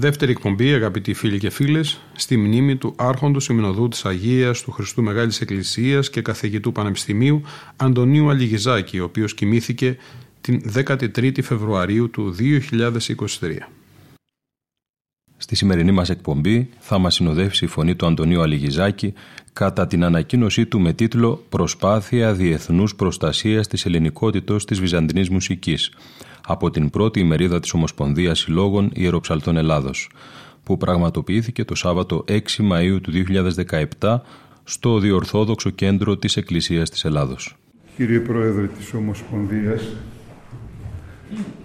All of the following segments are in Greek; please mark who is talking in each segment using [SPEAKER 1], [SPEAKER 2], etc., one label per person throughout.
[SPEAKER 1] Δεύτερη εκπομπή, αγαπητοί φίλοι και φίλες, στη μνήμη του Άρχοντος Ημινοδού της Αγίας του Χριστού Μεγάλης Εκκλησίας και καθηγητού Πανεπιστημίου Αντωνίου Αλιγιζάκη, ο οποίος κοιμήθηκε την 13η Φεβρουαρίου του 2023.
[SPEAKER 2] Στη σημερινή μας εκπομπή θα μας συνοδεύσει η φωνή του Αντωνίου Αλιγιζάκη κατά την ανακοίνωσή του με τίτλο «Προσπάθεια διεθνούς προστασίας της ελληνικότητος της Βυζαντινής μουσικής» από την πρώτη ημερίδα της Ομοσπονδίας Συλλόγων Ιεροψαλτών Ελλάδος, που πραγματοποιήθηκε το Σάββατο 6 Μαΐου του 2017 στο Διορθόδοξο Κέντρο της Εκκλησίας της Ελλάδος.
[SPEAKER 3] Κύριε Πρόεδρε της Ομοσπονδίας,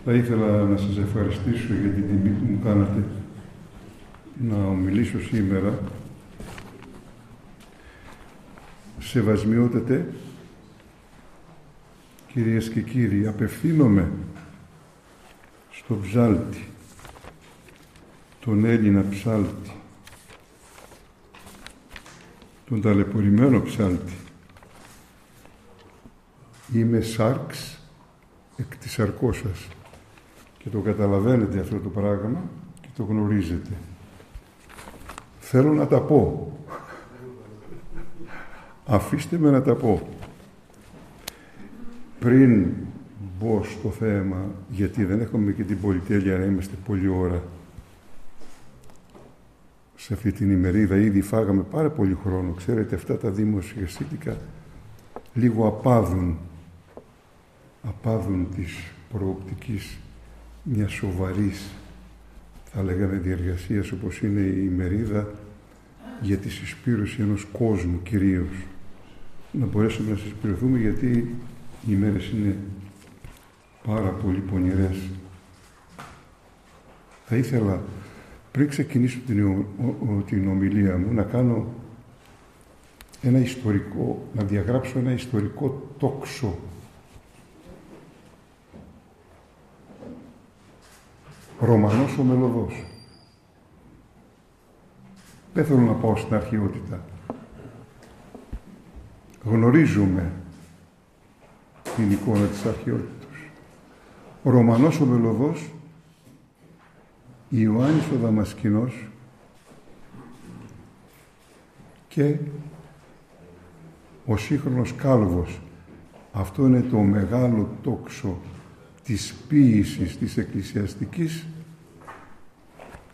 [SPEAKER 3] θα ήθελα να σας ευχαριστήσω για την τιμή που μου κάνατε να ομιλήσω σήμερα. Σεβασμιότατε, κυρίες και κύριοι, απευθύνομαι στο ψάλτη, τον Έλληνα ψάλτη, τον ταλαιπωρημένο ψάλτη. Είμαι σάρξ εκ της σαρκός σας και το καταλαβαίνετε αυτό το πράγμα και το γνωρίζετε. Θέλω να τα πω. Αφήστε με να τα πω. Πριν μπω στο θέμα, γιατί δεν έχουμε και την πολυτέλεια να είμαστε πολλή ώρα σε αυτή την ημερίδα. Ήδη φάγαμε πάρα πολύ χρόνο. Ξέρετε, αυτά τα δημοσιαστικά λίγο απάδουν, απάδουν της προοπτικής μιας σοβαρής, θα λέγαμε, διεργασίας όπως είναι η ημερίδα για τη συσπήρωση ενός κόσμου κυρίως. Να μπορέσουμε να συσπηρωθούμε γιατί οι ημέρες είναι πάρα πολύ πονηρές. Θα ήθελα πριν ξεκινήσω την, την ομιλία μου να κάνω ένα ιστορικό, να διαγράψω ένα ιστορικό τόξο Ρωμανός ο Μελωδός. Δεν θέλω να πάω στην αρχαιότητα. Γνωρίζουμε την εικόνα της αρχαιότητας. Ο Ρωμανός ο Μελωδός, Ιωάννης ο Δαμασκηνός και ο σύγχρονος Κάλβος. Αυτό είναι το μεγάλο τόξο της ποίησης της εκκλησιαστικής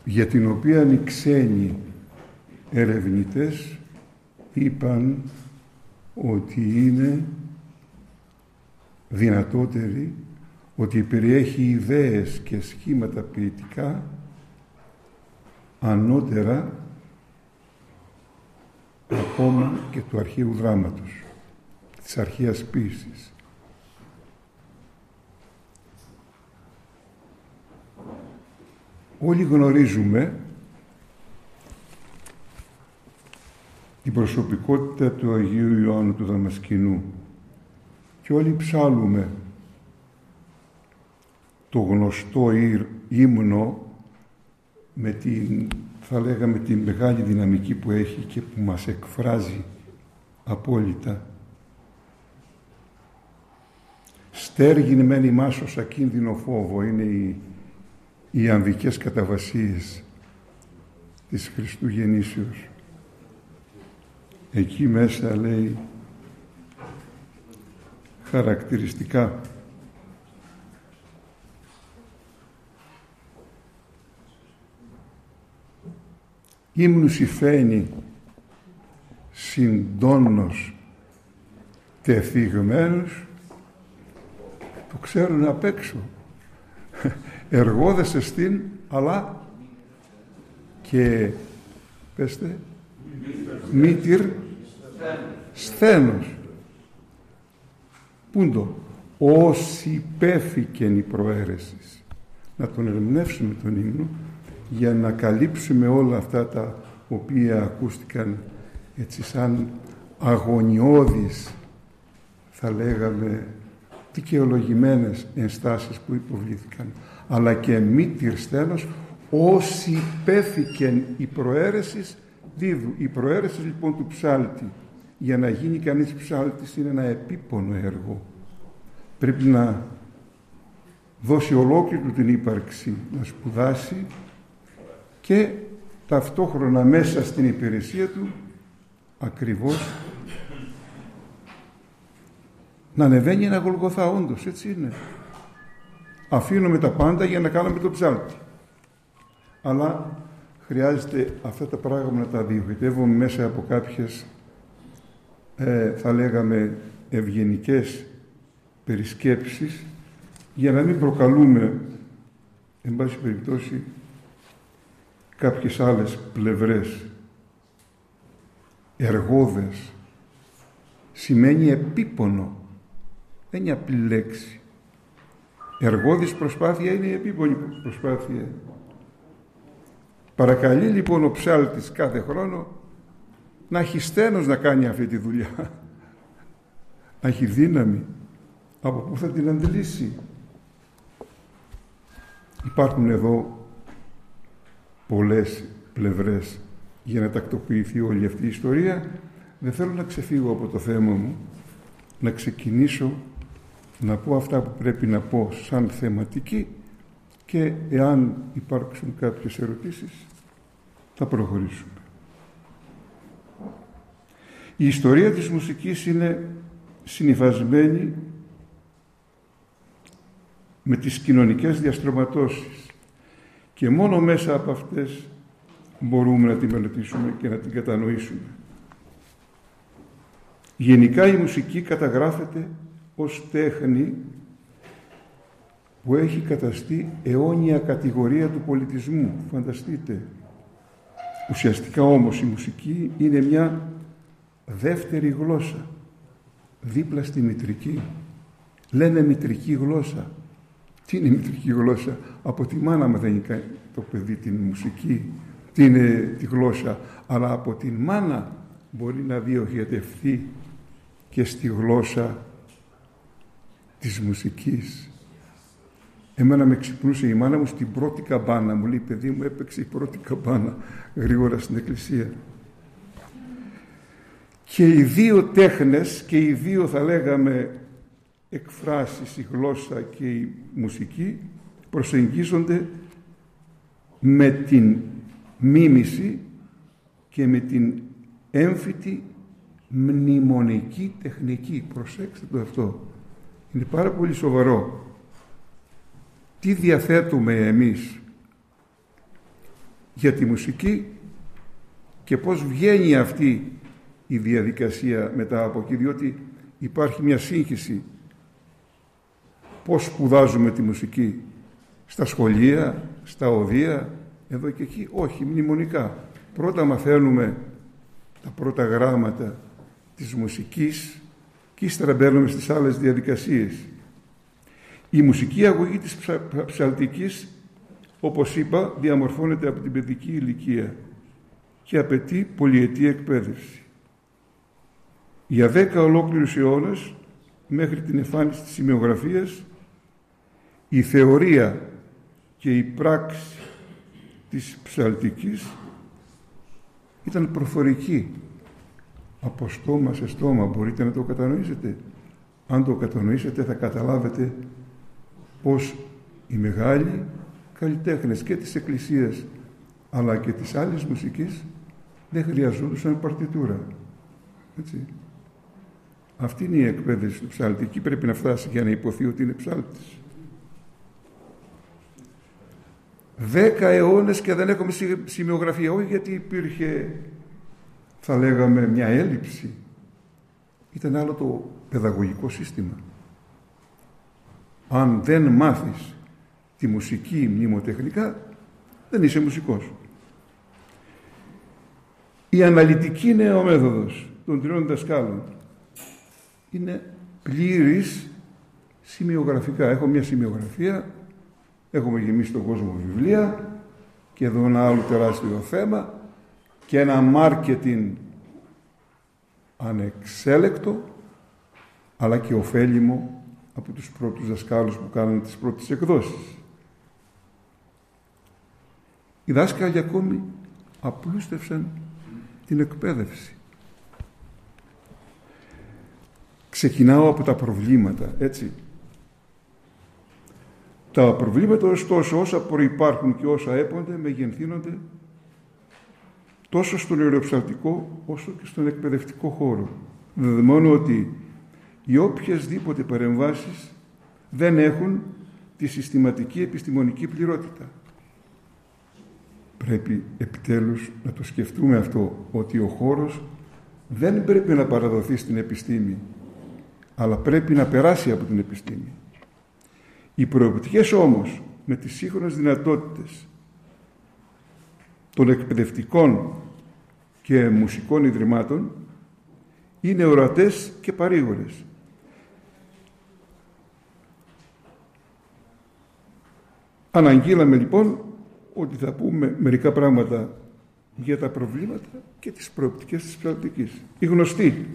[SPEAKER 3] για την οποία οι ξένοι ερευνητές είπαν ότι είναι δυνατότερη, ότι περιέχει ιδέες και σχήματα ποιητικά ανώτερα ακόμα και του αρχαίου δράματος, της αρχαίας ποίησης. Όλοι γνωρίζουμε την προσωπικότητα του Αγίου Ιωάννου του Δαμασκηνού και όλοι ψάλουμε το γνωστό ύμνο με την, θα λέγαμε, την μεγάλη δυναμική που έχει και που μας εκφράζει απόλυτα. Στέργην μεν ημάς ως ακίνδυνο φόβο είναι οι, οι αμβικές καταβασίες της Χριστού Γεννήσεως. Εκεί μέσα λέει χαρακτηριστικά ύμνους υφαίνει συντόνος τεθυγμένους το ξέρουν απ' έξω. Εργόδες εστίν αλλά και πέστε μήτυρ σθένος. Πούντο όσοι πέφηκεν η προαίρεσης. Να τον ερμηνεύσουμε τον ύμνο για να καλύψουμε όλα αυτά τα οποία ακούστηκαν έτσι σαν αγωνιώδεις θα λέγαμε δικαιολογημένες ενστάσεις που υποβλήθηκαν αλλά και μη τυρστένος όσοι πέθηκεν η προαίρεσης δίδου. Η προαίρεσης λοιπόν του ψάλτη για να γίνει κανείς ψάλτης είναι ένα επίπονο έργο. Πρέπει να δώσει ολόκληρη του την ύπαρξη, να σπουδάσει και ταυτόχρονα μέσα στην υπηρεσία του ακριβώς να ανεβαίνει ένα γολγοθά όντως, έτσι είναι. Αφήνουμε τα πάντα για να κάνουμε το ψάλτη. Αλλά χρειάζεται αυτά τα πράγματα να τα διοχετεύουμε μέσα από κάποιες ε, θα λέγαμε ευγενικές περισκέψεις για να μην προκαλούμε εν πάση περιπτώσει κάποιες άλλες πλευρές. Εργόδες σημαίνει επίπονο δεν είναι απλή λέξη. Εργόδης προσπάθεια είναι η επίπονη προσπάθεια. Παρακαλεί λοιπόν ο ψάλτης κάθε χρόνο να έχει στένος να κάνει αυτή τη δουλειά. Να έχει δύναμη. Από πού θα την αντιλήσει υπάρχουν εδώ πολλές πλευρές για να τακτοποιηθεί όλη αυτή η ιστορία δεν θέλω να ξεφύγω από το θέμα μου να ξεκινήσω να πω αυτά που πρέπει να πω σαν θεματική και εάν υπάρξουν κάποιες ερωτήσεις θα προχωρήσουμε. Η ιστορία της μουσικής είναι συνειφασμένη με τις κοινωνικές διαστρωματώσεις και μόνο μέσα από αυτές μπορούμε να τη μελετήσουμε και να την κατανοήσουμε. Γενικά η μουσική καταγράφεται ως τέχνη που έχει καταστεί αιώνια κατηγορία του πολιτισμού. Φανταστείτε. Ουσιαστικά όμως η μουσική είναι μια δεύτερη γλώσσα δίπλα στη μητρική. Λένε μητρική γλώσσα. Τι είναι η μητρική γλώσσα; Από τη μάνα μαθαίνει το παιδί την μουσική, την, τη γλώσσα. Αλλά από τη μάνα μπορεί να διοχετευτεί και στη γλώσσα της μουσικής. Εμένα με ξυπνούσε η μάνα μου στην πρώτη καμπάνα. Μου λέει, παιδί μου, έπαιξε η πρώτη καμπάνα γρήγορα στην εκκλησία. Και οι δύο τέχνες και οι δύο θα λέγαμε εκφράσεις, η γλώσσα και η μουσική προσεγγίζονται με την μίμηση και με την έμφυτη μνημονική τεχνική. Προσέξτε το αυτό. Είναι πάρα πολύ σοβαρό. Τι διαθέτουμε εμείς για τη μουσική και πώς βγαίνει αυτή η διαδικασία μετά από εκεί, διότι υπάρχει μια σύγχυση πώς σπουδάζουμε τη μουσική στα σχολεία, στα οδεία, εδώ και εκεί, όχι, μνημονικά. Πρώτα μαθαίνουμε τα πρώτα γράμματα της μουσικής και ύστερα μπαίνουμε στις άλλες διαδικασίες. Η μουσική αγωγή της ψαλτικής, όπως είπα, διαμορφώνεται από την παιδική ηλικία και απαιτεί πολυετή εκπαίδευση. Για δέκα ολόκληρους αιώνες, μέχρι την εμφάνιση της σημειογραφίας, η θεωρία και η πράξη της ψαλτικής ήταν προφορική από στόμα σε στόμα μπορείτε να το κατανοήσετε αν το κατανοήσετε θα καταλάβετε πως οι μεγάλοι καλλιτέχνες και της Εκκλησίας αλλά και της άλλης μουσικής δεν χρειαζόντουσαν παρτιτούρα. Έτσι. Αυτή είναι η εκπαίδευση του ψάλτη. Εκεί πρέπει να φτάσει για να υποθεί ότι είναι ψάλτης. Δέκα αιώνες και δεν έχουμε σημειογραφία. Όχι γιατί υπήρχε θα λέγαμε μια έλλειψη. Ήταν άλλο το παιδαγωγικό σύστημα. Αν δεν μάθεις τη μουσική μνημοτεχνικά, δεν είσαι μουσικός. Η αναλυτική νεομέθοδος των τριών δασκάλων είναι πλήρης σημειογραφικά. Έχω μια σημειογραφία, έχουμε γεμίσει τον κόσμο βιβλία και εδώ ένα άλλο τεράστιο θέμα και ένα μάρκετινγκ ανεξέλεκτο αλλά και ωφέλιμο από τους πρώτους δασκάλους που κάνανε τις πρώτες εκδόσεις. Οι δάσκαλοι ακόμη απλούστευσαν την εκπαίδευση. Ξεκινάω από τα προβλήματα, έτσι. Τα προβλήματα ωστόσο όσα προϋπάρχουν και όσα έπονται μεγενθύνονται τόσο στον αεροψαλτικό όσο και στον εκπαιδευτικό χώρο. Δεδομένου ότι οι οποιασδήποτε παρεμβάσεις δεν έχουν τη συστηματική επιστημονική πληρότητα. Πρέπει επιτέλους να το σκεφτούμε αυτό, ότι ο χώρος δεν πρέπει να παραδοθεί στην επιστήμη, αλλά πρέπει να περάσει από την επιστήμη. Οι προοπτικές όμως με τις σύγχρονες δυνατότητες των εκπαιδευτικών και μουσικών ιδρυμάτων είναι ορατές και παρήγορες. Αναγγείλαμε λοιπόν ότι θα πούμε μερικά πράγματα για τα προβλήματα και τις προοπτικές της πλατικής. Η γνωστή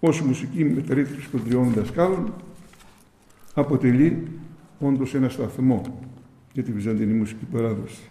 [SPEAKER 3] ως μουσική μεταρρύθμιση των τριών δασκάλων αποτελεί όντως ένα σταθμό για τη Βυζαντινή μουσική παράδοση.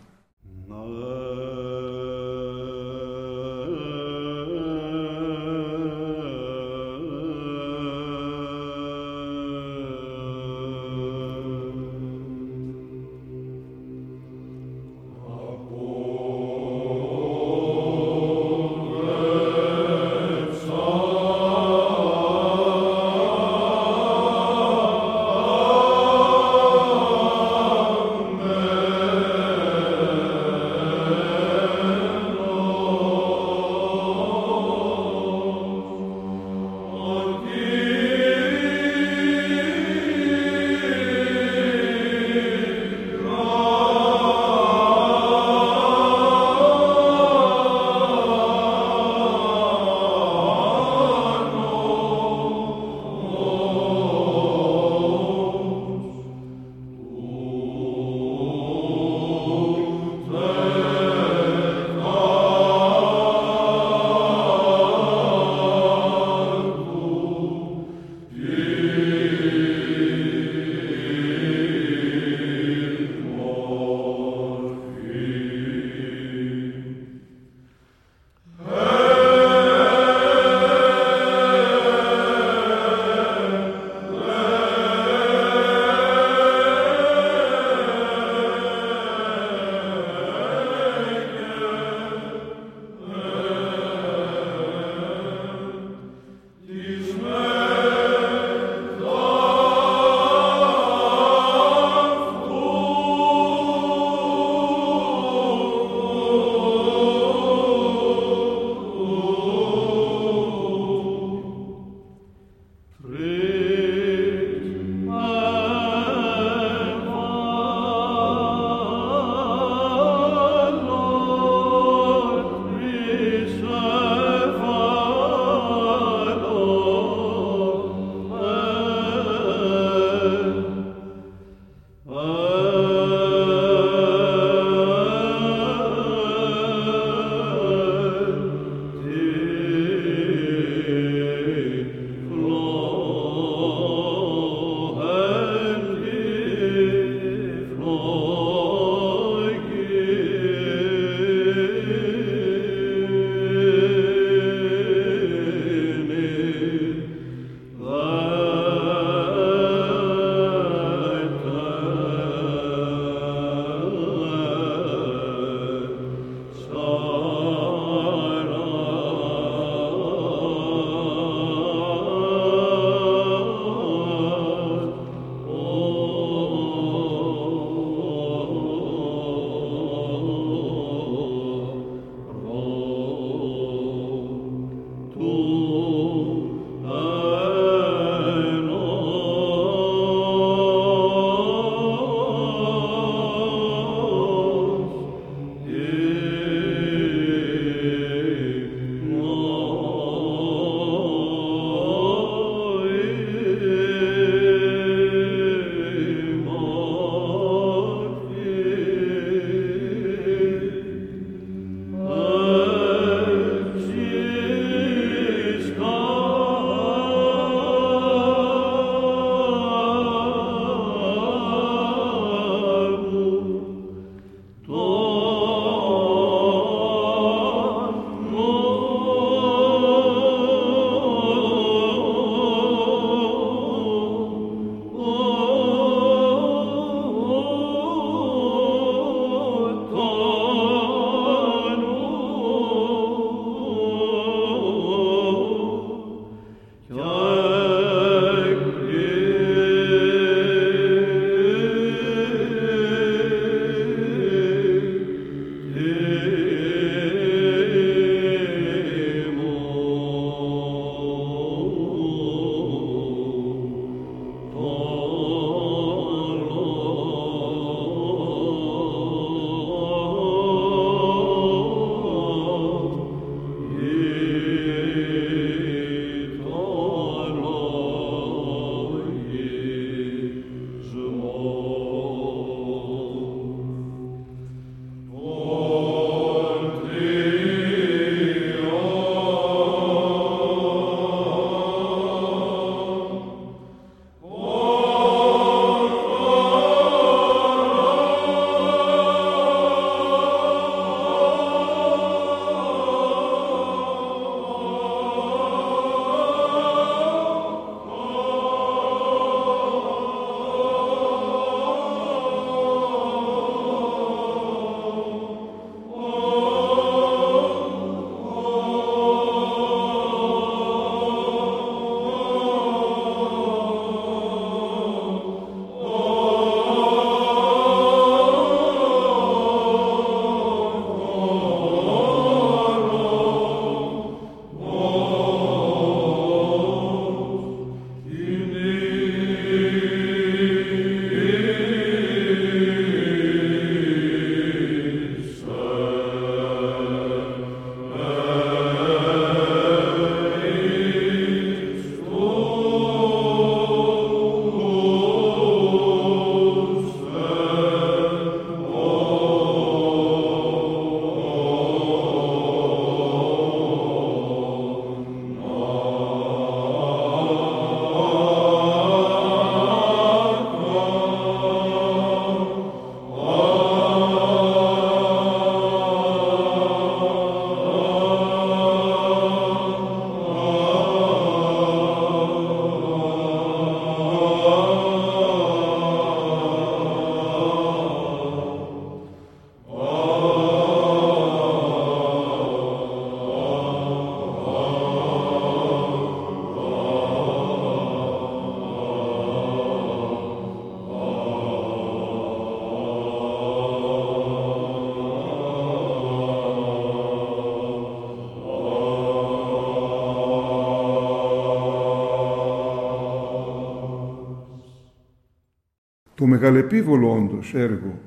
[SPEAKER 3] Μεγαλεπίβολο όντως έργο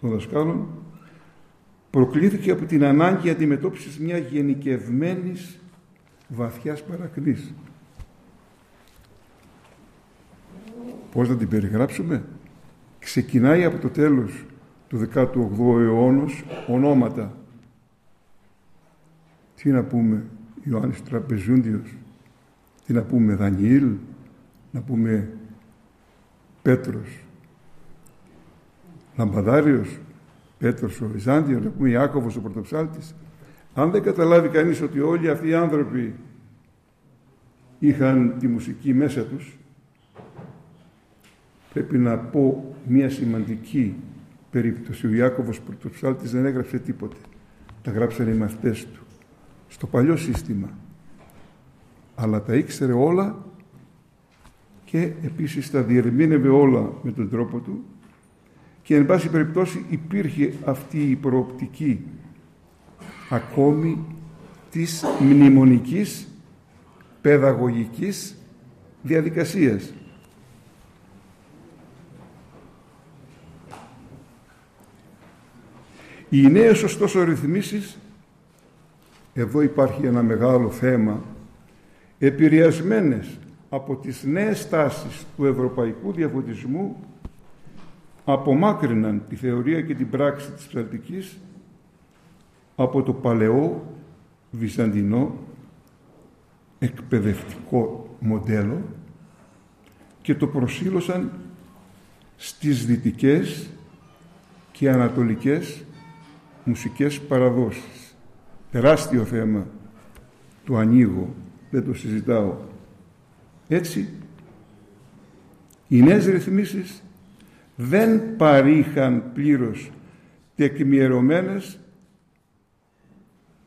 [SPEAKER 3] των δασκάλων προκλήθηκε από την ανάγκη αντιμετώπισης μιας γενικευμένης βαθιάς παρακνής. Πώς να την περιγράψουμε; Ξεκινάει από το τέλος του 18ου αιώνος ονόματα. Τι να πούμε Ιωάννης Τραπεζούντιος, τι να πούμε Δανιήλ, να πούμε Πέτρος, Λαμπαδάριος, Πέτρος ο Βυζάντιος, να πούμε Ιάκωβος ο Πρωτοψάλτης. Αν δεν καταλάβει κανείς ότι όλοι αυτοί οι άνθρωποι είχαν τη μουσική μέσα τους, πρέπει να πω μια σημαντική περίπτωση. Ο Ιάκωβος Πρωτοψάλτης δεν έγραψε τίποτε. Τα γράψανε οι μαθητές του. Στο παλιό σύστημα. Αλλά τα ήξερε όλα και επίσης τα διερμήνευε όλα με τον τρόπο του και εν πάση περιπτώσει υπήρχε αυτή η προοπτική ακόμη της μνημονικής παιδαγωγικής διαδικασίας. Οι νέες ωστόσο ρυθμίσεις, εδώ υπάρχει ένα μεγάλο θέμα, επηρεασμένες από τις νέες τάσεις του ευρωπαϊκού διαφωτισμού απομάκρυναν τη θεωρία και την πράξη της ψαλτικής από το παλαιό βυζαντινό εκπαιδευτικό μοντέλο και το προσήλωσαν στις δυτικές και ανατολικές μουσικές παραδόσεις. Τεράστιο θέμα. Το ανοίγω, δεν το συζητάω. Έτσι, οι νέες ρυθμίσεις δεν παρήχαν πλήρως τεκμηρωμένες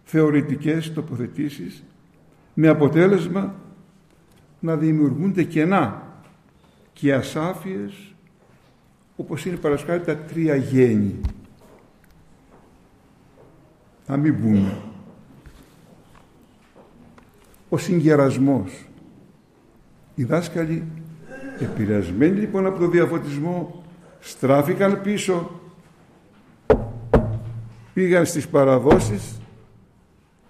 [SPEAKER 3] θεωρητικές τοποθετήσεις με αποτέλεσμα να δημιουργούνται κενά και ασάφειες όπως είναι παρασκάρι τα τρία γέννη. Να μην πούμε. Ο συγκερασμός. Οι δάσκαλοι επηρεασμένοι λοιπόν από το διαφωτισμό στράφηκαν πίσω πήγαν στις παραδόσεις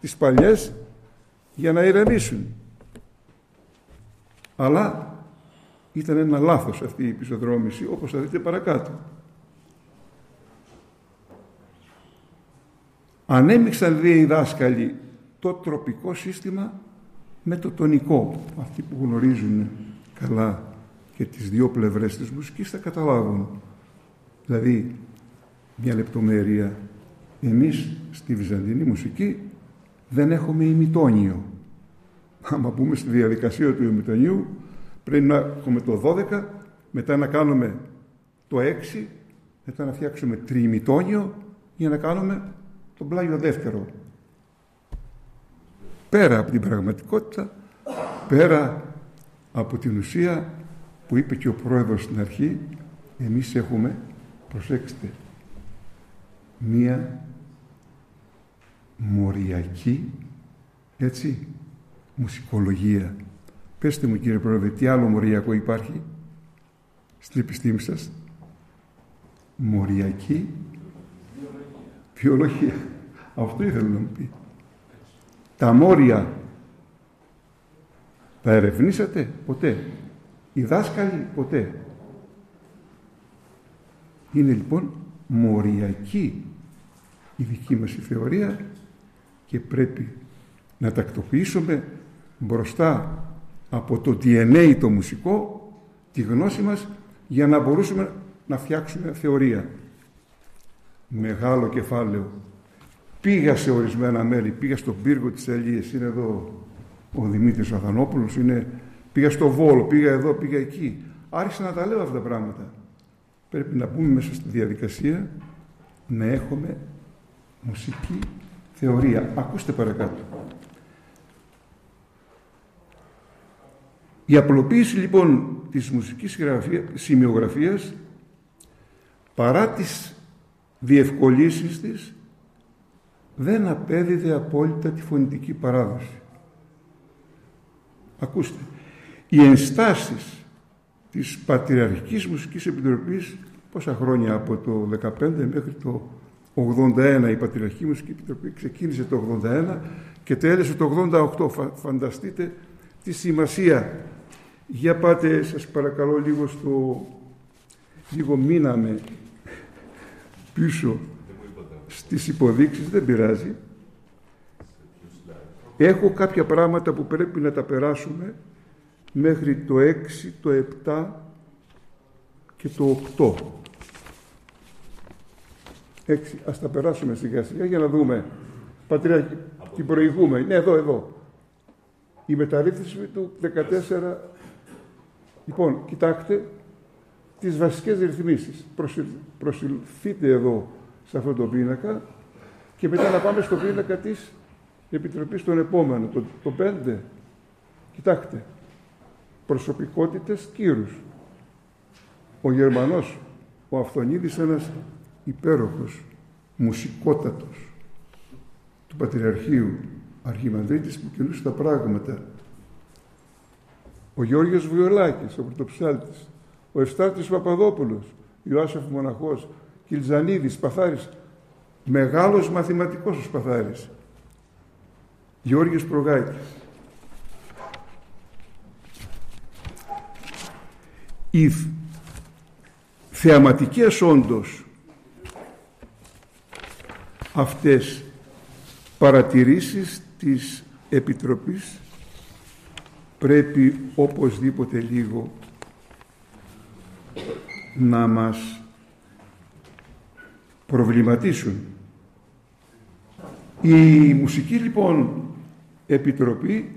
[SPEAKER 3] τις παλιές για να ηρεμήσουν. Αλλά ήταν ένα λάθος αυτή η επισοδρόμηση όπως θα δείτε παρακάτω. Ανέμειξαν δύο οι δάσκαλοι το τροπικό σύστημα με το τονικό αυτοί που γνωρίζουν καλά και τις δύο πλευρές της μουσικής θα καταλάβουν. Δηλαδή, μια λεπτομέρεια. Εμείς στη βυζαντινή μουσική δεν έχουμε ημιτόνιο. Άμα πούμε στη διαδικασία του ημιτονίου, πρέπει να έχουμε το 12, μετά να κάνουμε το 6, μετά να φτιάξουμε τριημιτόνιο για να κάνουμε τον πλάγιο δεύτερο. Πέρα από την πραγματικότητα, πέρα από την ουσία που είπε και ο πρόεδρος στην αρχή, εμείς έχουμε, προσέξτε, μία μοριακή, έτσι, μουσικολογία. Πεςτε μου κύριε πρόεδρε, τι άλλο μοριακό υπάρχει στην επιστήμη σας; Μοριακή βιολογία. Αυτό ήθελα να μου πει. Τα μόρια τα ερευνήσατε ποτέ; Οι δάσκαλοι ποτέ. Είναι λοιπόν μοριακή η δική μας η θεωρία και πρέπει να τακτοποιήσουμε μπροστά από το DNA το μουσικό τη γνώση μας για να μπορούσουμε να φτιάξουμε θεωρία. Μεγάλο κεφάλαιο. Πήγα σε ορισμένα μέρη, πήγα στον πύργο της Ελίας, είναι εδώ ο Δημήτρης Αθανόπουλος, είναι Πήγα στο Βόλο, πήγα εδώ, πήγα εκεί. Άρχισα να τα λέω αυτά τα πράγματα. Πρέπει να μπούμε μέσα στη διαδικασία να έχουμε μουσική θεωρία. Ακούστε παρακάτω. Η απλοποίηση λοιπόν της μουσικής σημειογραφίας παρά τις διευκολύσεις της δεν απέδιδε απόλυτα τη φωνητική παράδοση. Ακούστε, οι ενστάσεις της Πατριαρχικής Μουσικής Επιτροπής πόσα χρόνια από το 15 μέχρι το 81 η Πατριαρχική Μουσική Επιτροπή ξεκίνησε το 81 και τέλειωσε το 88 φανταστείτε τη σημασία. Για πάτε σας παρακαλώ λίγο στο λίγο μείναμε πίσω στις υποδείξεις δεν πειράζει. Έχω κάποια πράγματα που πρέπει να τα περάσουμε μέχρι το 6, το 7 και το 8. 6. Ας τα περάσουμε σιγά σιγά για να δούμε. Πατριά, την προηγούμενη. Ναι, εδώ, εδώ. Η μεταρρύθμιση του 14. Λοιπόν, κοιτάξτε τις βασικές ρυθμίσεις. Προσυλθείτε εδώ σε αυτό το πίνακα και μετά να πάμε στο πίνακα της Επιτροπής των επόμενων, το, το 5. Κοιτάξτε, προσωπικότητες κύρους. Ο Γερμανός, ο Αυθονίδης, ένας υπέροχος, μουσικότατος του Πατριαρχείου Αρχιμανδρίτης που κινούσε τα πράγματα. ο Γιώργος Βιολάκης, ο πρωτοψάλτης, ο Ευστάτης Παπαδόπουλος, Ιωάσεφ Μοναχός, Κιλζανίδης, Σπαθάρης, μεγάλος μαθηματικός ο Σπαθάρης, Γιώργος Προγάκης. Οι θεαματικές όντως αυτές παρατηρήσεις της Επιτροπής πρέπει οπωσδήποτε λίγο να μας προβληματίσουν. Η μουσική λοιπόν επιτροπή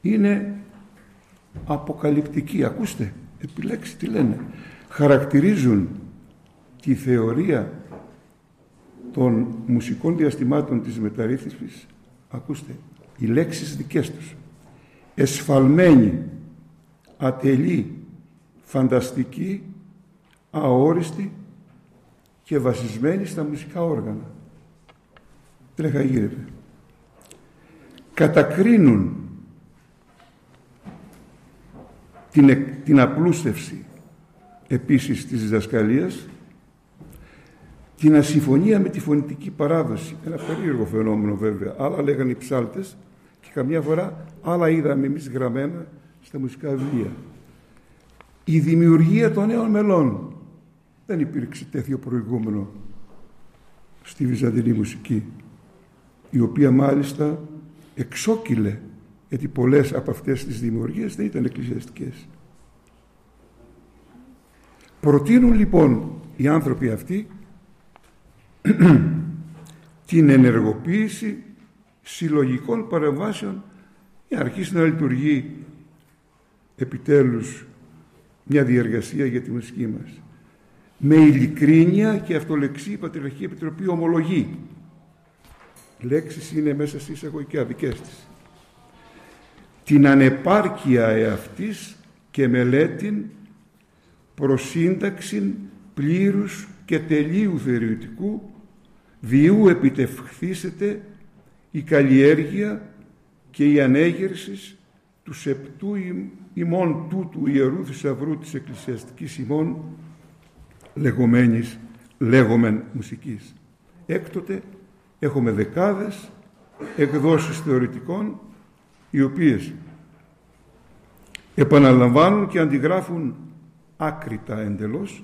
[SPEAKER 3] είναι αποκαλυπτική. Ακούστε, επιλέξει τι λένε. Χαρακτηρίζουν τη θεωρία των μουσικών διαστημάτων της μεταρρύθμισης, ακούστε, οι λέξεις δικές τους, εσφαλμένη, ατελή, φανταστική, αόριστη και βασισμένη στα μουσικά όργανα. Τρέχα γύρευε. Κατακρίνουν την, την απλούστευση επίσης της διδασκαλίας την ασυμφωνία με τη φωνητική παράδοση. Ένα περίεργο φαινόμενο βέβαια. Άλλα λέγανε οι ψάλτες και καμιά φορά άλλα είδαμε εμείς γραμμένα στα μουσικά βιβλία. Η δημιουργία των νέων μελών. Δεν υπήρξε τέτοιο προηγούμενο στη Βυζαντινή μουσική η οποία μάλιστα εξόκυλε γιατί πολλές από αυτές τις δημιουργίες δεν ήταν εκκλησιαστικές. Προτείνουν λοιπόν οι άνθρωποι αυτοί την ενεργοποίηση συλλογικών παρεμβάσεων για αρχίσει να λειτουργεί επιτέλους μια διεργασία για τη μουσική μας. Με ειλικρίνεια και αυτολεξή η Πατριαρχική Επιτροπή ομολογεί. Λέξεις είναι μέσα στις εισαγωγικά δικές της. Την ανεπάρκεια εαυτής και μελέτην προσύνταξην πλήρους και τελείου θερειωτικού διού επιτευχθήσετε η καλλιέργεια και η ανέγερσης του σεπτού ημών τούτου ιερού θησαυρού της εκκλησιαστικής ημών λεγόμενης λέγομεν μουσικής. Έκτοτε έχουμε δεκάδες εκδόσεις θεωρητικών οι οποίες επαναλαμβάνουν και αντιγράφουν άκρητα εντελώς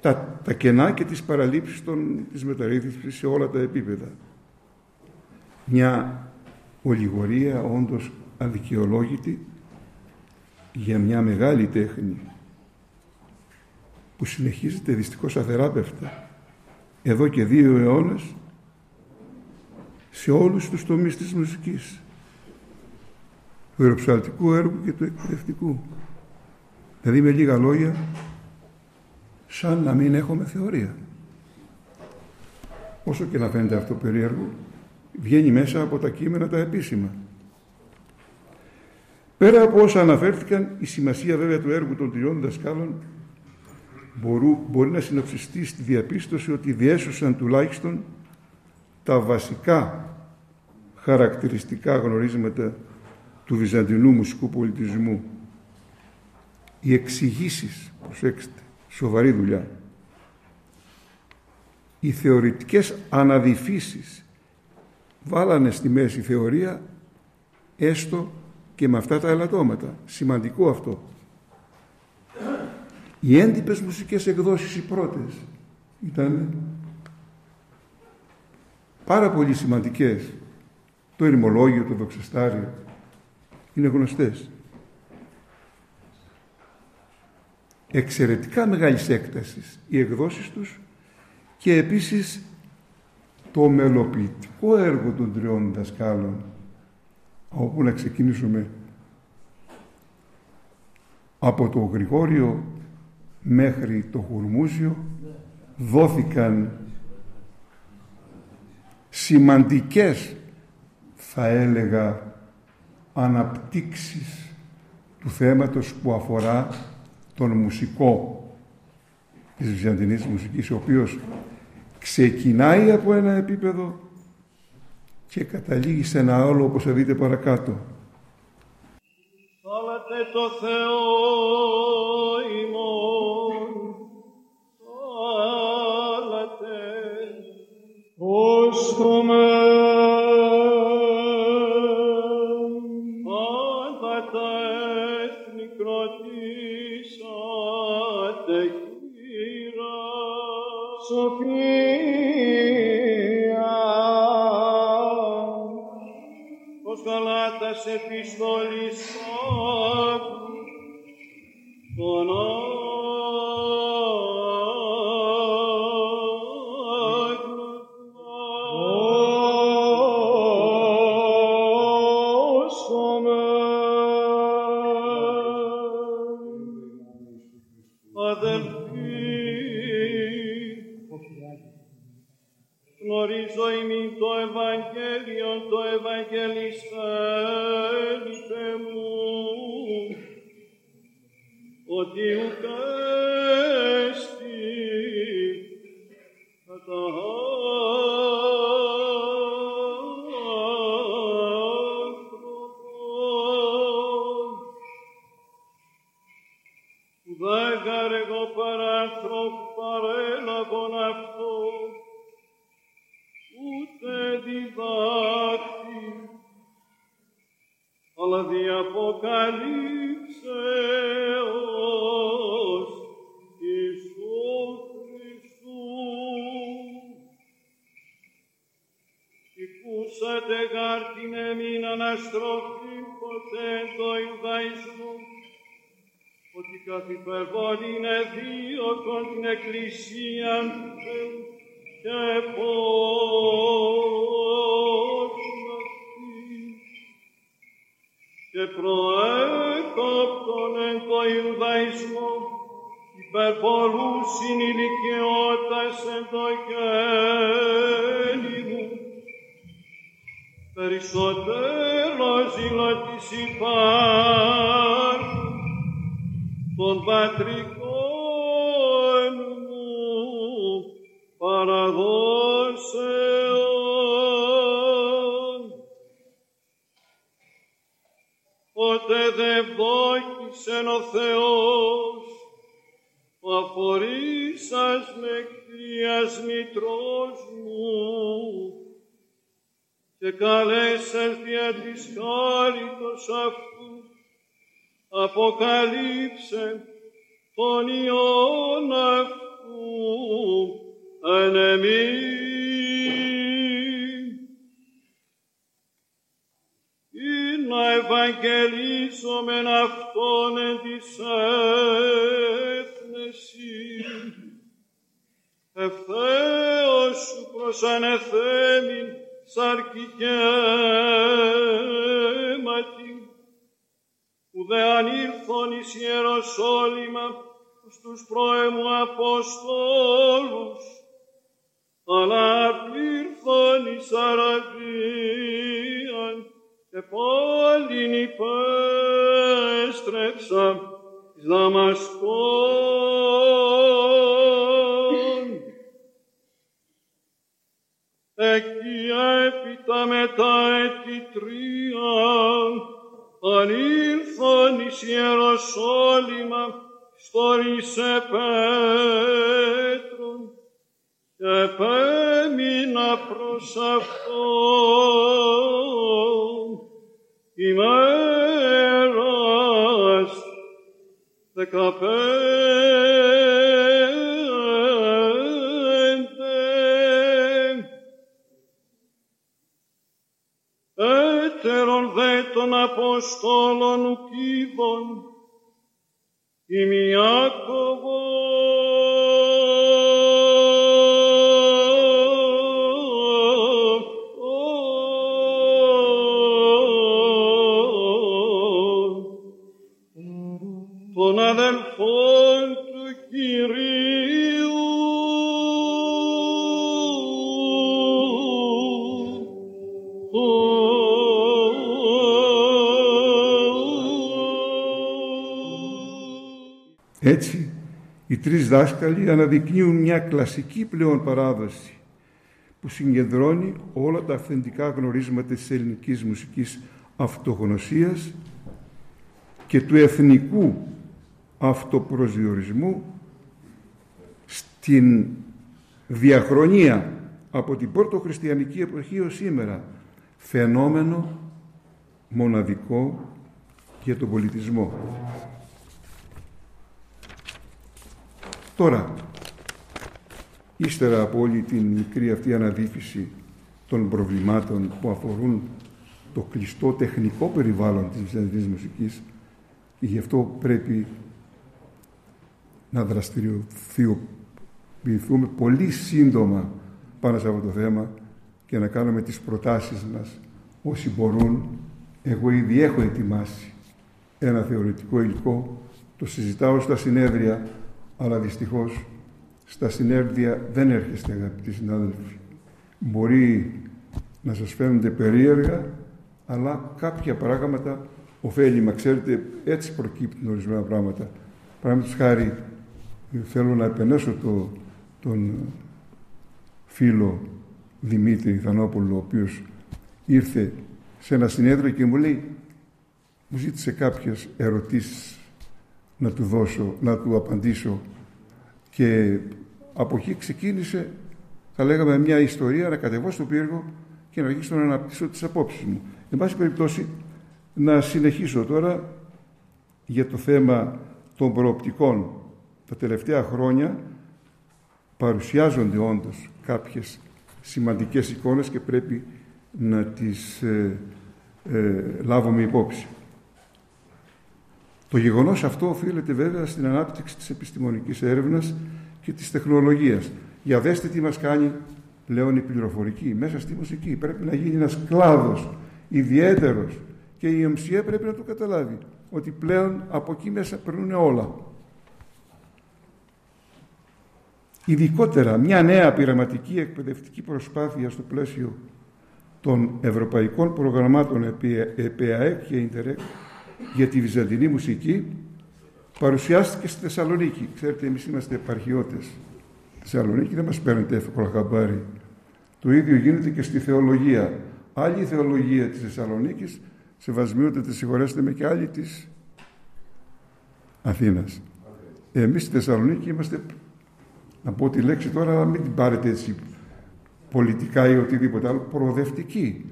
[SPEAKER 3] τα, τα κενά και τις παραλήψεις των, της μεταρρύθμισης σε όλα τα επίπεδα. Μια ολιγορία όντως αδικαιολόγητη για μια μεγάλη τέχνη που συνεχίζεται δυστυχώς αθεράπευτα εδώ και δύο αιώνες σε όλους τους τομείς της μουσικής του αεροψαλτικού έργου και του εκπαιδευτικού. Δηλαδή με λίγα λόγια σαν να μην έχουμε θεωρία. Όσο και να φαίνεται αυτό περίεργο, βγαίνει μέσα από τα κείμενα τα επίσημα. Πέρα από όσα αναφέρθηκαν, η σημασία βέβαια του έργου των τριών δασκάλων μπορού, μπορεί να συνοψιστεί στη διαπίστωση ότι διέσωσαν τουλάχιστον τα βασικά χαρακτηριστικά γνωρίσματα του βυζαντινού μουσικού πολιτισμού. Οι εξηγήσεις, προσέξτε, σοβαρή δουλειά. Οι θεωρητικές αναδιφύσεις βάλανε στη μέση θεωρία έστω και με αυτά τα ελαττώματα. Σημαντικό αυτό. Οι έντυπες μουσικές εκδόσεις οι πρώτες ήταν πάρα πολύ σημαντικές. Το ερημολόγιο, το δοξαστάριο είναι γνωστές. εξαιρετικά μεγάλης έκτασης οι εκδόσεις τους και επίσης το μελοποιητικό έργο των τριών δασκάλων όπου να ξεκινήσουμε από το Γρηγόριο μέχρι το Χουρμούζιο δόθηκαν σημαντικές θα έλεγα αναπτύξεις του θέματος που αφορά τον μουσικό της Βυζαντινής μουσικής, ο οποίος ξεκινάει από ένα επίπεδο και καταλήγει σε ένα άλλο, όπως θα δείτε παρακάτω.
[SPEAKER 4] το Θεό ημών, άλλατε, ως πάντα
[SPEAKER 5] Σοφία,
[SPEAKER 4] ως γαλάτας επιστολής ζηλωτής υπάρχουν των πατρικών μου παραδόσεων. Ότε δε δόκισεν ο Θεός, ο αφορήσας με κτρίας μητρός μου, και καλέσας δια της χάριτος αυτού, αποκαλύψε τον Υιόν αυτού εν εμείς. Ή να ευαγγελίσομεν Αυτόν εν της έθνεση, ευθέως σου προς ανεθέμην σάρκη και αίματι, ουδέ ανήλθον εις Ιεροσόλυμα στους πρώεμου Αποστόλους, αλλά απήρθον εις Αραβίαν και πάλιν υπέστρεψα εις Δαμασκόν. Εκεί έπειτα μετά έτη τρία ανήλθον εις Ιεροσόλυμα στόρισε Πέτρον και επέμεινα προς αυτόν. Ημέρας δεκαπέντε έτερον δε των Αποστόλων ουκίδων ημιάκοβο
[SPEAKER 3] οι τρεις δάσκαλοι αναδεικνύουν μια κλασική πλέον παράδοση που συγκεντρώνει όλα τα αυθεντικά γνωρίσματα της ελληνικής μουσικής αυτογνωσίας και του εθνικού αυτοπροσδιορισμού στην διαχρονία από την πρώτο χριστιανική εποχή ως σήμερα φαινόμενο μοναδικό για τον πολιτισμό. Τώρα, ύστερα από όλη την μικρή αυτή αναδίφηση των προβλημάτων που αφορούν το κλειστό τεχνικό περιβάλλον της Βυζαντινής μουσικής και γι' αυτό πρέπει να δραστηριοποιηθούμε πολύ σύντομα πάνω σε αυτό το θέμα και να κάνουμε τις προτάσεις μας όσοι μπορούν. Εγώ ήδη έχω ετοιμάσει ένα θεωρητικό υλικό, το συζητάω στα συνέδρια, αλλά δυστυχώς στα συνέδρια δεν έρχεστε αγαπητοί συνάδελφοι. Μπορεί να σας φαίνονται περίεργα, αλλά κάποια πράγματα ωφέλιμα. Ξέρετε, έτσι προκύπτουν ορισμένα πράγματα. Παραδείγματος χάρη, θέλω να επενέσω το, τον φίλο Δημήτρη Θανόπουλο, ο οποίος ήρθε σε ένα συνέδριο και μου λέει, μου ζήτησε κάποιες ερωτήσεις να του δώσω, να του απαντήσω και από εκεί ξεκίνησε, θα λέγαμε, μια ιστορία να κατεβώ στο πύργο και να αρχίσω να αναπτύσσω τις απόψεις μου. Εν πάση περιπτώσει, να συνεχίσω τώρα για το θέμα των προοπτικών. Τα τελευταία χρόνια παρουσιάζονται όντως κάποιες σημαντικές εικόνες και πρέπει να τις ε, ε, λάβουμε υπόψη. Το γεγονός αυτό οφείλεται βέβαια στην ανάπτυξη της επιστημονικής έρευνας και της τεχνολογίας. Για δέστε τι μας κάνει πλέον η πληροφορική μέσα στη μουσική. Πρέπει να γίνει ένας κλάδος ιδιαίτερος και η ΕΜΣΙΕ πρέπει να το καταλάβει ότι πλέον από εκεί μέσα περνούν όλα. Ειδικότερα μια νέα πειραματική εκπαιδευτική προσπάθεια στο πλαίσιο των ευρωπαϊκών προγραμμάτων ΕΠΑΕΚ και Ιντερεκ για τη βυζαντινή μουσική παρουσιάστηκε στη Θεσσαλονίκη. Ξέρετε, εμείς είμαστε επαρχιώτες. Θεσσαλονίκη δεν μας παίρνετε εύκολα χαμπάρι. Το ίδιο γίνεται και στη θεολογία. Άλλη θεολογία της Θεσσαλονίκης σεβασμιότατε, συγχωρέστε με, και άλλη της Αθήνας. Εμείς στη Θεσσαλονίκη είμαστε, να πω τη λέξη τώρα, αλλά μην την πάρετε έτσι πολιτικά ή οτιδήποτε άλλο, προοδευτική.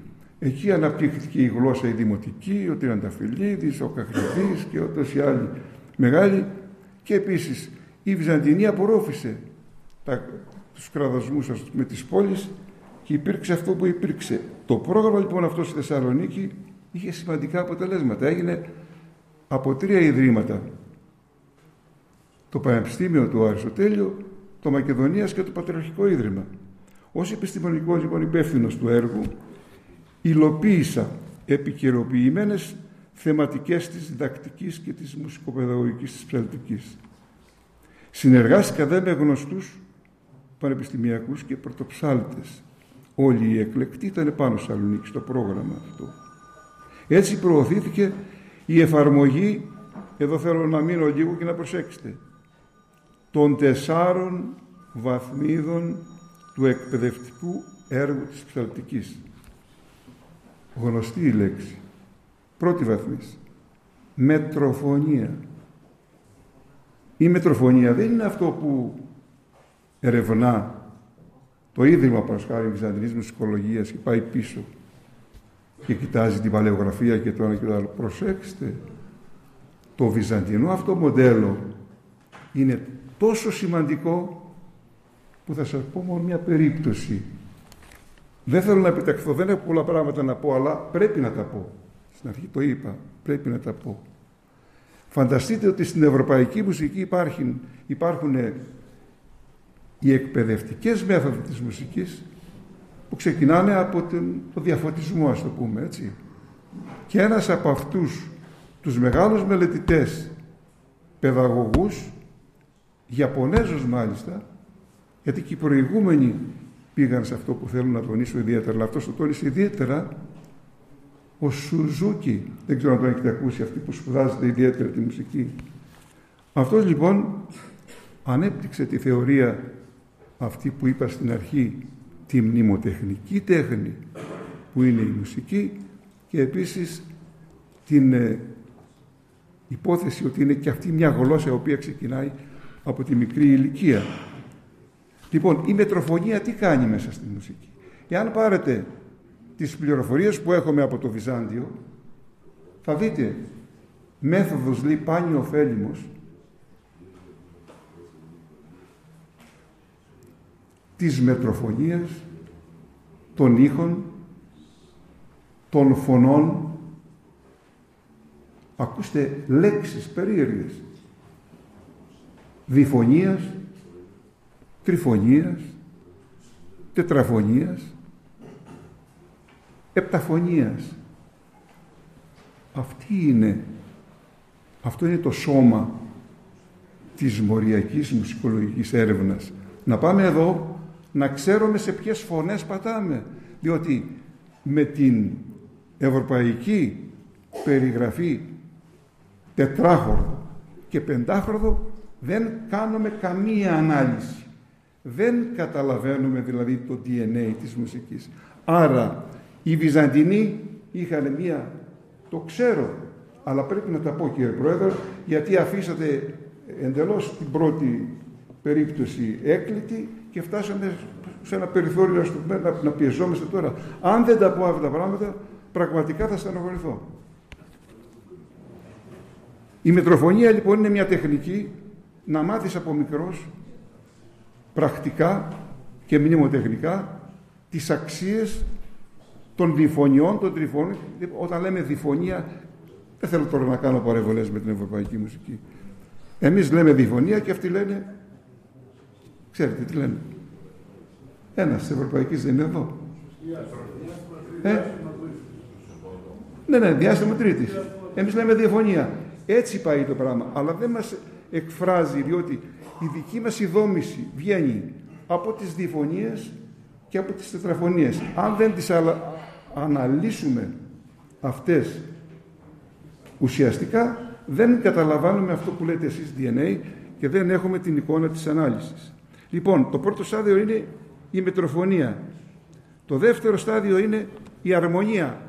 [SPEAKER 3] Εκεί αναπτύχθηκε η γλώσσα η δημοτική, ο Τριανταφυλλίδης, ο Καχριδής και ούτως οι άλλοι μεγάλοι και επίσης η Βυζαντινή απορρόφησε τα, τους κραδασμούς με τις πόλεις και υπήρξε αυτό που υπήρξε. Το πρόγραμμα λοιπόν αυτό στη Θεσσαλονίκη είχε σημαντικά αποτελέσματα. Έγινε από τρία ιδρύματα. Το Πανεπιστήμιο του Αριστοτέλειου, το Μακεδονίας και το Πατριαρχικό Ίδρυμα. Ως επιστημονικός λοιπόν υπεύθυνος του έργου, υλοποίησα επικαιροποιημένες θεματικές της διδακτικής και της μουσικοπαιδαγωγικής της ψαλτικής. Συνεργάστηκα δε με γνωστούς πανεπιστημιακούς και πρωτοψάλτες. Όλοι οι εκλεκτοί ήταν πάνω στο Σαλονίκη, στο πρόγραμμα αυτό. Έτσι προωθήθηκε η εφαρμογή, εδώ θέλω να μείνω λίγο και να προσέξετε, των τεσσάρων βαθμίδων του εκπαιδευτικού έργου της ψαλτικής. Γνωστή η λέξη. Πρώτη βαθμής. Μετροφωνία. Η μετροφωνία δεν είναι αυτό που ερευνά το Ίδρυμα Παρασχάρη Βυζαντινής Μουσικολογίας και πάει πίσω και κοιτάζει την παλαιογραφία και το ένα και το άλλο. Προσέξτε, το βυζαντινό αυτό μοντέλο είναι τόσο σημαντικό που θα σας πω μόνο μια περίπτωση. Δεν θέλω να επιταχθώ, δεν έχω πολλά πράγματα να πω, αλλά πρέπει να τα πω. Στην αρχή το είπα, πρέπει να τα πω. Φανταστείτε ότι στην ευρωπαϊκή μουσική υπάρχουν, υπάρχουν οι εκπαιδευτικές μέθοδοι της μουσικής που ξεκινάνε από τον, το διαφωτισμό, ας το πούμε έτσι. Και ένας από αυτούς τους μεγάλους μελετητές, παιδαγωγούς, Ιαπωνέζος μάλιστα, γιατί και οι προηγούμενοι πήγαν σε αυτό που θέλουν να τονίσω ιδιαίτερα, αλλά αυτός το τόνισε ιδιαίτερα ο Σουζούκι. Δεν ξέρω αν το έχετε ακούσει, αυτοί που σπουδάζετε ιδιαίτερα τη μουσική. Αυτός λοιπόν ανέπτυξε τη θεωρία αυτή που είπα στην αρχή, τη μνημοτεχνική τέχνη που είναι η μουσική και επίσης την ε, υπόθεση ότι είναι και αυτή μια γλώσσα η οποία ξεκινάει από τη μικρή ηλικία. Λοιπόν, η μετροφωνία τι κάνει μέσα στη μουσική; Εάν πάρετε τις πληροφορίες που έχουμε από το Βυζάντιο, θα δείτε μέθοδος λέει πάνιο ωφέλιμος της μετροφωνίας, των ήχων, των φωνών. Ακούστε λέξεις περίεργες. Διφωνίας, τριφωνίας, τετραφωνίας, επταφωνίας. Αυτή είναι, αυτό είναι το σώμα της μοριακής μουσικολογικής έρευνας. Να πάμε εδώ να ξέρουμε σε ποιες φωνές πατάμε. Διότι με την ευρωπαϊκή περιγραφή τετράχορδο και πεντάχορδο δεν κάνουμε καμία ανάλυση. Δεν καταλαβαίνουμε δηλαδή το DNA της μουσικής. Άρα οι Βυζαντινοί είχαν μία, το ξέρω, αλλά πρέπει να τα πω κύριε Πρόεδρε, γιατί αφήσατε εντελώς την πρώτη περίπτωση έκλητη και φτάσαμε σε ένα περιθώριο να, να, να πιεζόμαστε τώρα. Αν δεν τα πω αυτά τα πράγματα, πραγματικά θα στενοχωρηθώ. Η μετροφωνία λοιπόν είναι μια τεχνική να μάθεις από μικρός πρακτικά και μνημοτεχνικά τις αξίες των διφωνιών, των τριφώνων. Όταν λέμε διφωνία, δεν θέλω τώρα να κάνω παρεμβολές με την ευρωπαϊκή μουσική. Εμείς λέμε διφωνία και αυτοί λένε Ξέρετε τι λένε. Ένας τη Ευρωπαϊκής δεν είναι εδώ. Ε; Ναι, ναι, διάστημα τρίτης. Εμείς λέμε διαφωνία. Έτσι πάει το πράγμα. Αλλά δεν μας εκφράζει, διότι η δική μας ειδόμηση βγαίνει από τις διαφωνίε και από τις τετραφωνίες. Αν δεν τις αναλύσουμε αυτές ουσιαστικά, δεν καταλαβαίνουμε αυτό που λέτε εσείς DNA και δεν έχουμε την εικόνα της ανάλυσης. Λοιπόν, το πρώτο στάδιο είναι η μετροφωνία. Το δεύτερο στάδιο είναι η αρμονία.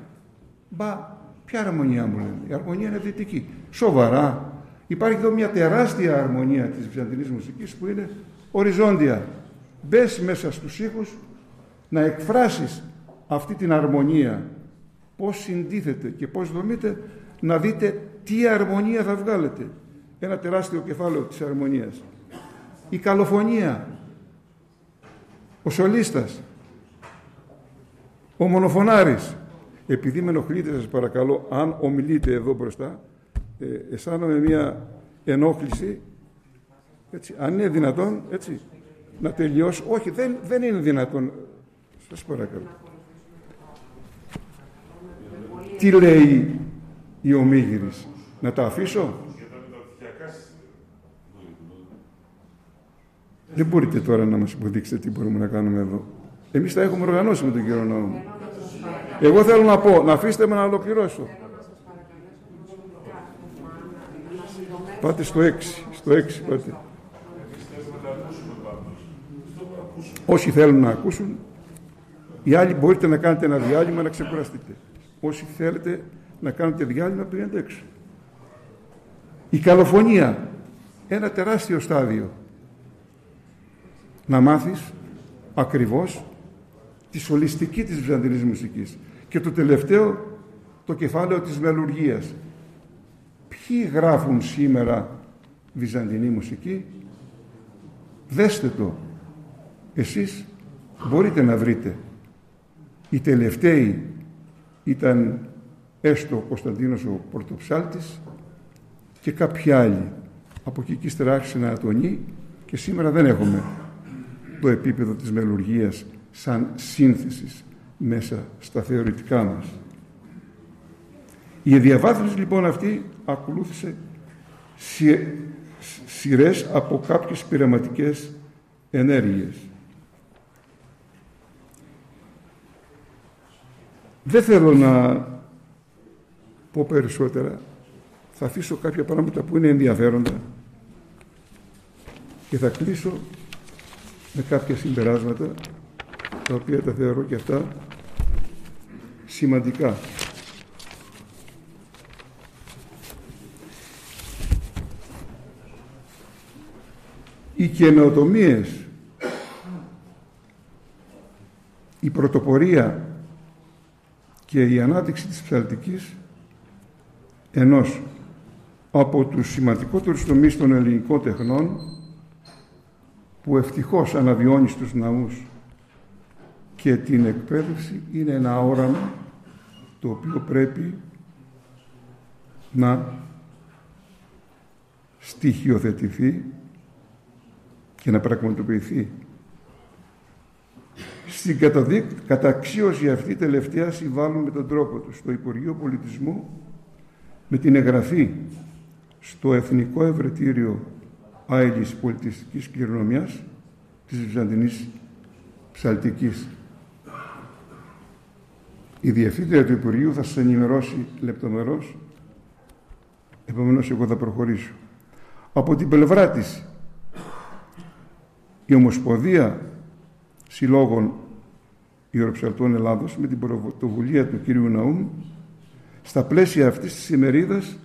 [SPEAKER 3] Μπα, ποια αρμονία μου λένε; Η αρμονία είναι δυτική. Σοβαρά. Υπάρχει εδώ μια τεράστια αρμονία της βυζαντινής μουσικής που είναι οριζόντια. Μπες μέσα στους ήχους να εκφράσεις αυτή την αρμονία. Πώς συντίθεται και πώς δομείται να δείτε τι αρμονία θα βγάλετε. Ένα τεράστιο κεφάλαιο της αρμονίας η καλοφωνία, ο σολίστας, ο μονοφωνάρης. Επειδή με ενοχλείτε σας παρακαλώ, αν ομιλείτε εδώ μπροστά, ε, αισθάνομαι μια ενόχληση, έτσι, αν είναι δυνατόν, έτσι, να τελειώσω. Όχι, δεν, δεν είναι δυνατόν. Σας παρακαλώ. Τι λέει η ομίγυρης, να τα αφήσω; Δεν μπορείτε τώρα να μας υποδείξετε τι μπορούμε να κάνουμε εδώ. Εμείς τα έχουμε οργανώσει με τον κύριο Νόμο. Εγώ θέλω να πω, να αφήσετε με να ολοκληρώσω. Πάτε στο 6, στο 6 πάτε. Όσοι θέλουν να ακούσουν, οι άλλοι μπορείτε να κάνετε ένα διάλειμμα να ξεκουραστείτε. Όσοι θέλετε να κάνετε διάλειμμα πήγαινε έξω. Η καλοφωνία, ένα τεράστιο στάδιο να μάθεις ακριβώς τη σολιστική της βυζαντινής μουσικής. Και το τελευταίο, το κεφάλαιο της μελουργίας. Ποιοι γράφουν σήμερα βυζαντινή μουσική, δέστε το. Εσείς μπορείτε να βρείτε. Οι τελευταίοι ήταν έστω ο Κωνσταντίνος ο Πορτοψάλτης και κάποιοι άλλοι. Από εκεί και ύστερα άρχισε να ατονεί και σήμερα δεν έχουμε το επίπεδο της μελουργίας σαν σύνθεσης μέσα στα θεωρητικά μας. Η διαβάθμιση λοιπόν αυτή ακολούθησε σειρές από κάποιες πειραματικές ενέργειες. Δεν θέλω να πω περισσότερα. Θα αφήσω κάποια πράγματα που είναι ενδιαφέροντα και θα κλείσω με κάποια συμπεράσματα τα οποία τα θεωρώ και αυτά σημαντικά. Οι καινοτομίες, η πρωτοπορία και η ανάδειξη της ψαλτικής ενός από τους σημαντικότερους τομείς των ελληνικών τεχνών που ευτυχώς αναβιώνει στους ναούς και την εκπαίδευση είναι ένα όραμα το οποίο πρέπει να στοιχειοθετηθεί και να πραγματοποιηθεί. Στην καταξίωση αυτή τελευταία συμβάλλουν με τον τρόπο του στο Υπουργείο Πολιτισμού με την εγγραφή στο Εθνικό Ευρετήριο Άιλης Πολιτιστικής Κληρονομιάς της Βυζαντινής Ψαλτικής. Η Διευθύντρια του Υπουργείου θα σας ενημερώσει λεπτομερώς, επομένως εγώ θα προχωρήσω. Από την πλευρά της, η Ομοσπονδία Συλλόγων Ιεροψαλτών Ελλάδος με την πρωτοβουλία του κ. Ναούμ στα πλαίσια αυτής της ημερίδας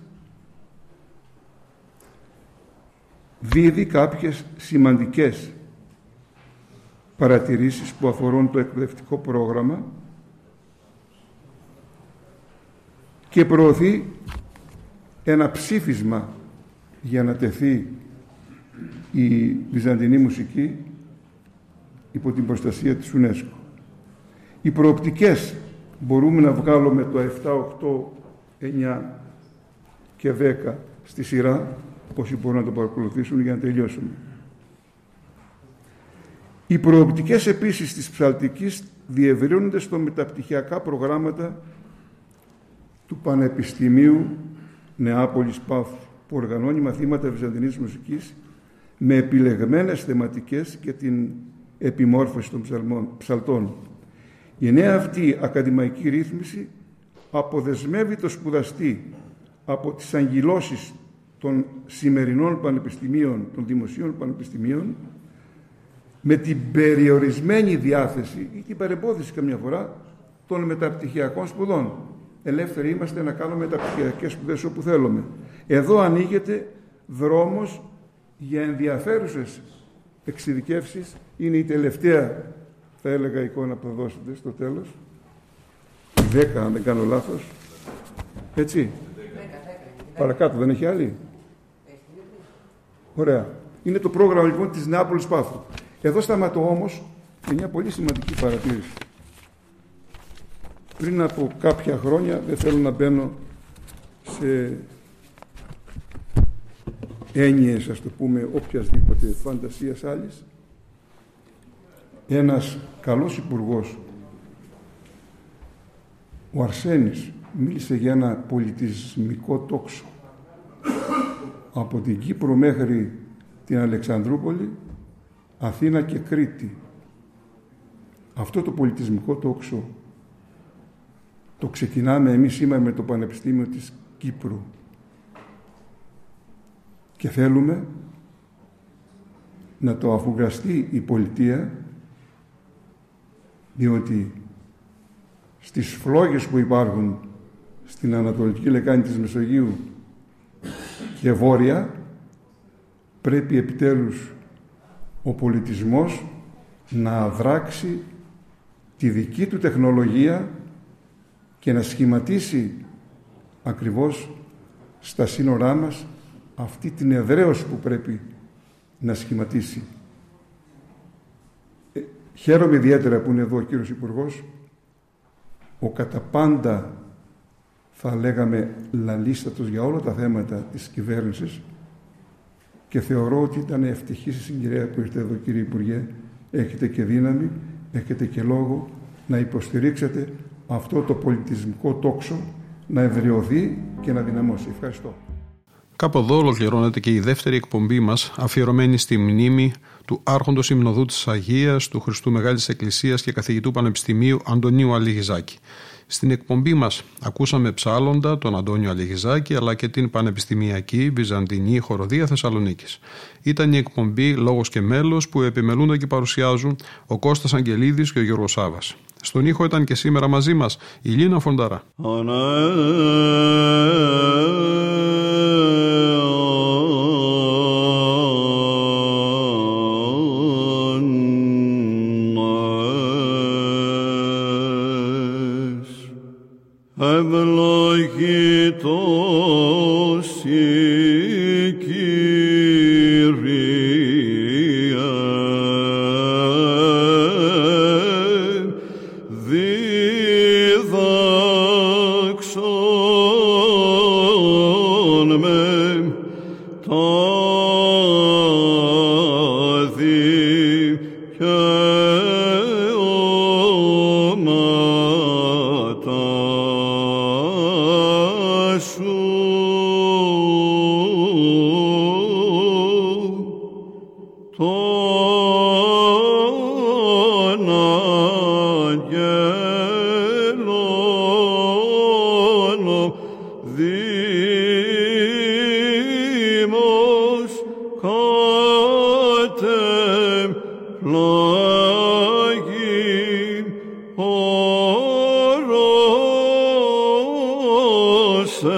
[SPEAKER 3] δίδει κάποιες σημαντικές παρατηρήσεις που αφορούν το εκπαιδευτικό πρόγραμμα και προωθεί ένα ψήφισμα για να τεθεί η βυζαντινή μουσική υπό την προστασία της UNESCO. Οι προοπτικές μπορούμε να βγάλουμε το 7, 8, 9 και 10 στη σειρά, όσοι μπορούν να το παρακολουθήσουν για να τελειώσουμε. Οι προοπτικές επίσης της ψαλτικής διευρύνονται στο μεταπτυχιακά προγράμματα του Πανεπιστημίου Νεάπολης Πάφου, που οργανώνει μαθήματα βυζαντινής μουσικής με επιλεγμένες θεματικές και την επιμόρφωση των ψαλτών. Η νέα αυτή ακαδημαϊκή ρύθμιση αποδεσμεύει το σπουδαστή από τις αγγυλώσεις των σημερινών πανεπιστημίων, των δημοσίων πανεπιστημίων, με την περιορισμένη διάθεση ή την παρεμπόδιση καμιά φορά των μεταπτυχιακών σπουδών. Ελεύθεροι είμαστε να κάνουμε μεταπτυχιακές σπουδές όπου θέλουμε. Εδώ ανοίγεται δρόμος για ενδιαφέρουσες εξειδικεύσεις. Είναι η τελευταία, θα έλεγα, εικόνα που θα δώσετε στο τέλος. Δέκα, αν δεν κάνω λάθος. Έτσι. Παρακάτω, δεν έχει άλλη. Ωραία. Είναι το πρόγραμμα λοιπόν της Νεάπολης Πάφου. Εδώ σταματώ όμως με μια πολύ σημαντική παρατήρηση. Πριν από κάποια χρόνια, δεν θέλω να μπαίνω σε έννοιες, ας το πούμε, οποιασδήποτε φαντασίας άλλης, ένας καλός υπουργός, ο Αρσένης, μίλησε για ένα πολιτισμικό τόξο. Από την Κύπρο μέχρι την Αλεξανδρούπολη, Αθήνα και Κρήτη. Αυτό το πολιτισμικό τόξο το ξεκινάμε εμείς σήμερα με το Πανεπιστήμιο της Κύπρου και θέλουμε να το αφουγκραστεί η πολιτεία διότι στις φλόγες που υπάρχουν στην Ανατολική Λεκάνη της Μεσογείου και βόρεια πρέπει επιτέλους ο πολιτισμός να αδράξει τη δική του τεχνολογία και να σχηματίσει ακριβώς στα σύνορά μας αυτή την εδραίωση που πρέπει να σχηματίσει. Ε, χαίρομαι ιδιαίτερα που είναι εδώ ο κύριος Υπουργός, ο κατά πάντα θα λέγαμε λαλίστατος για όλα τα θέματα της κυβέρνησης και θεωρώ ότι ήταν ευτυχής η συγκυρία που ήρθε εδώ κύριε Υπουργέ. Έχετε και δύναμη, έχετε και λόγο να υποστηρίξετε αυτό το πολιτισμικό τόξο να ευρεωθεί και να δυναμώσει. Ευχαριστώ.
[SPEAKER 1] Κάπου εδώ ολοκληρώνεται και η δεύτερη εκπομπή μας αφιερωμένη στη μνήμη του Άρχοντος Υμνοδού της Αγίας, του Χριστού Μεγάλης Εκκλησίας και καθηγητού Πανεπιστημίου Αντωνίου Αλιγιζάκη. Στην εκπομπή μας ακούσαμε ψάλλοντα τον Αντώνιο Αλιγιζάκη αλλά και την Πανεπιστημιακή Βυζαντινή Χοροδία Θεσσαλονίκης. Ήταν η εκπομπή «Λόγος και μέλος» που επιμελούνται και παρουσιάζουν ο Κώστας Αγγελίδης και ο Γιώργος Σάβας. Στον ήχο ήταν και σήμερα μαζί μας η Λίνα Φονταρά.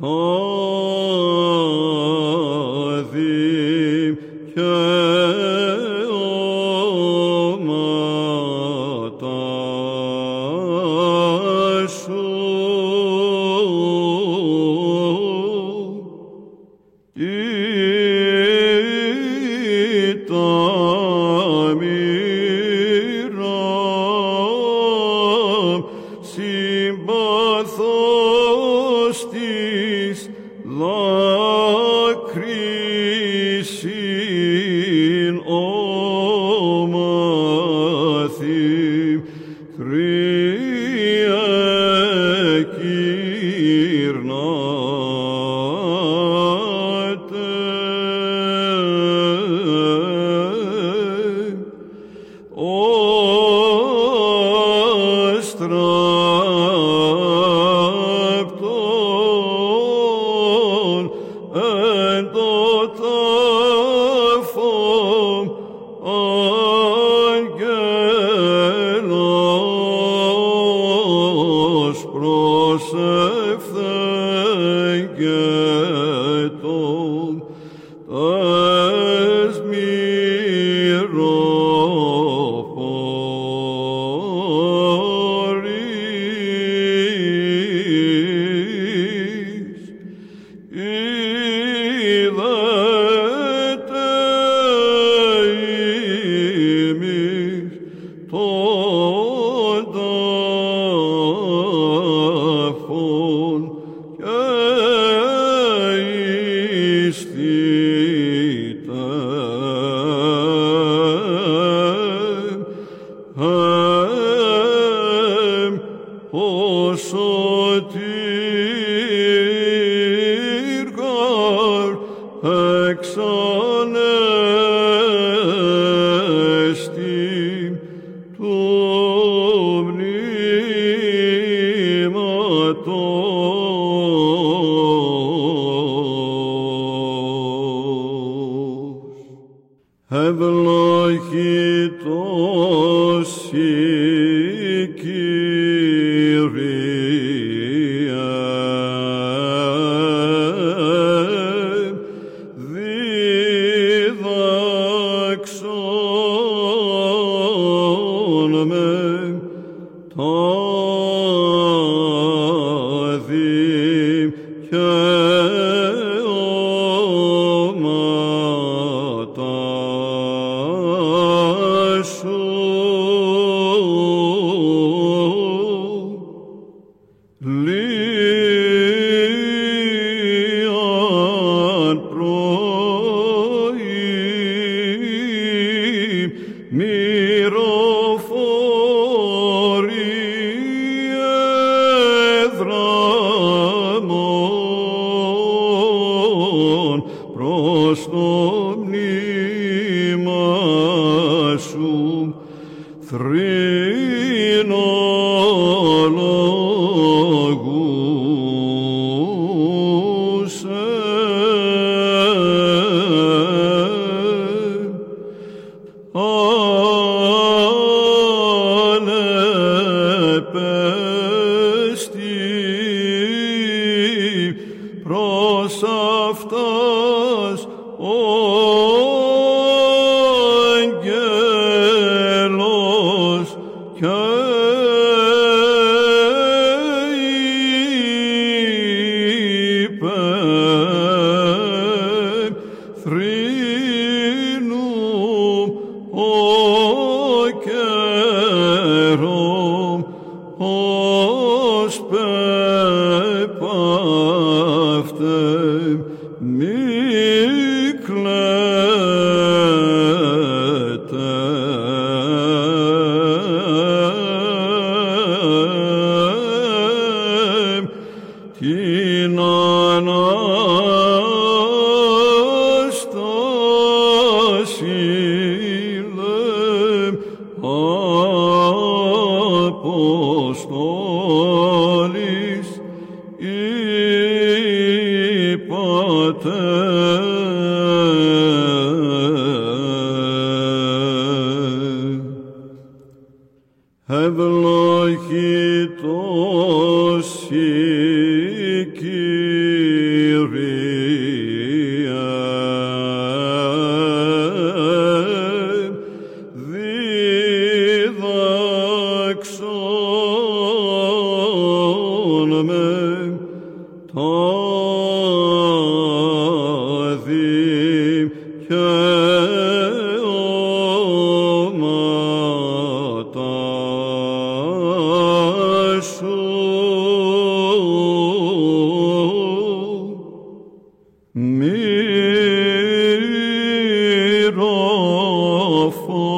[SPEAKER 4] το الكتاب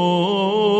[SPEAKER 4] Oh.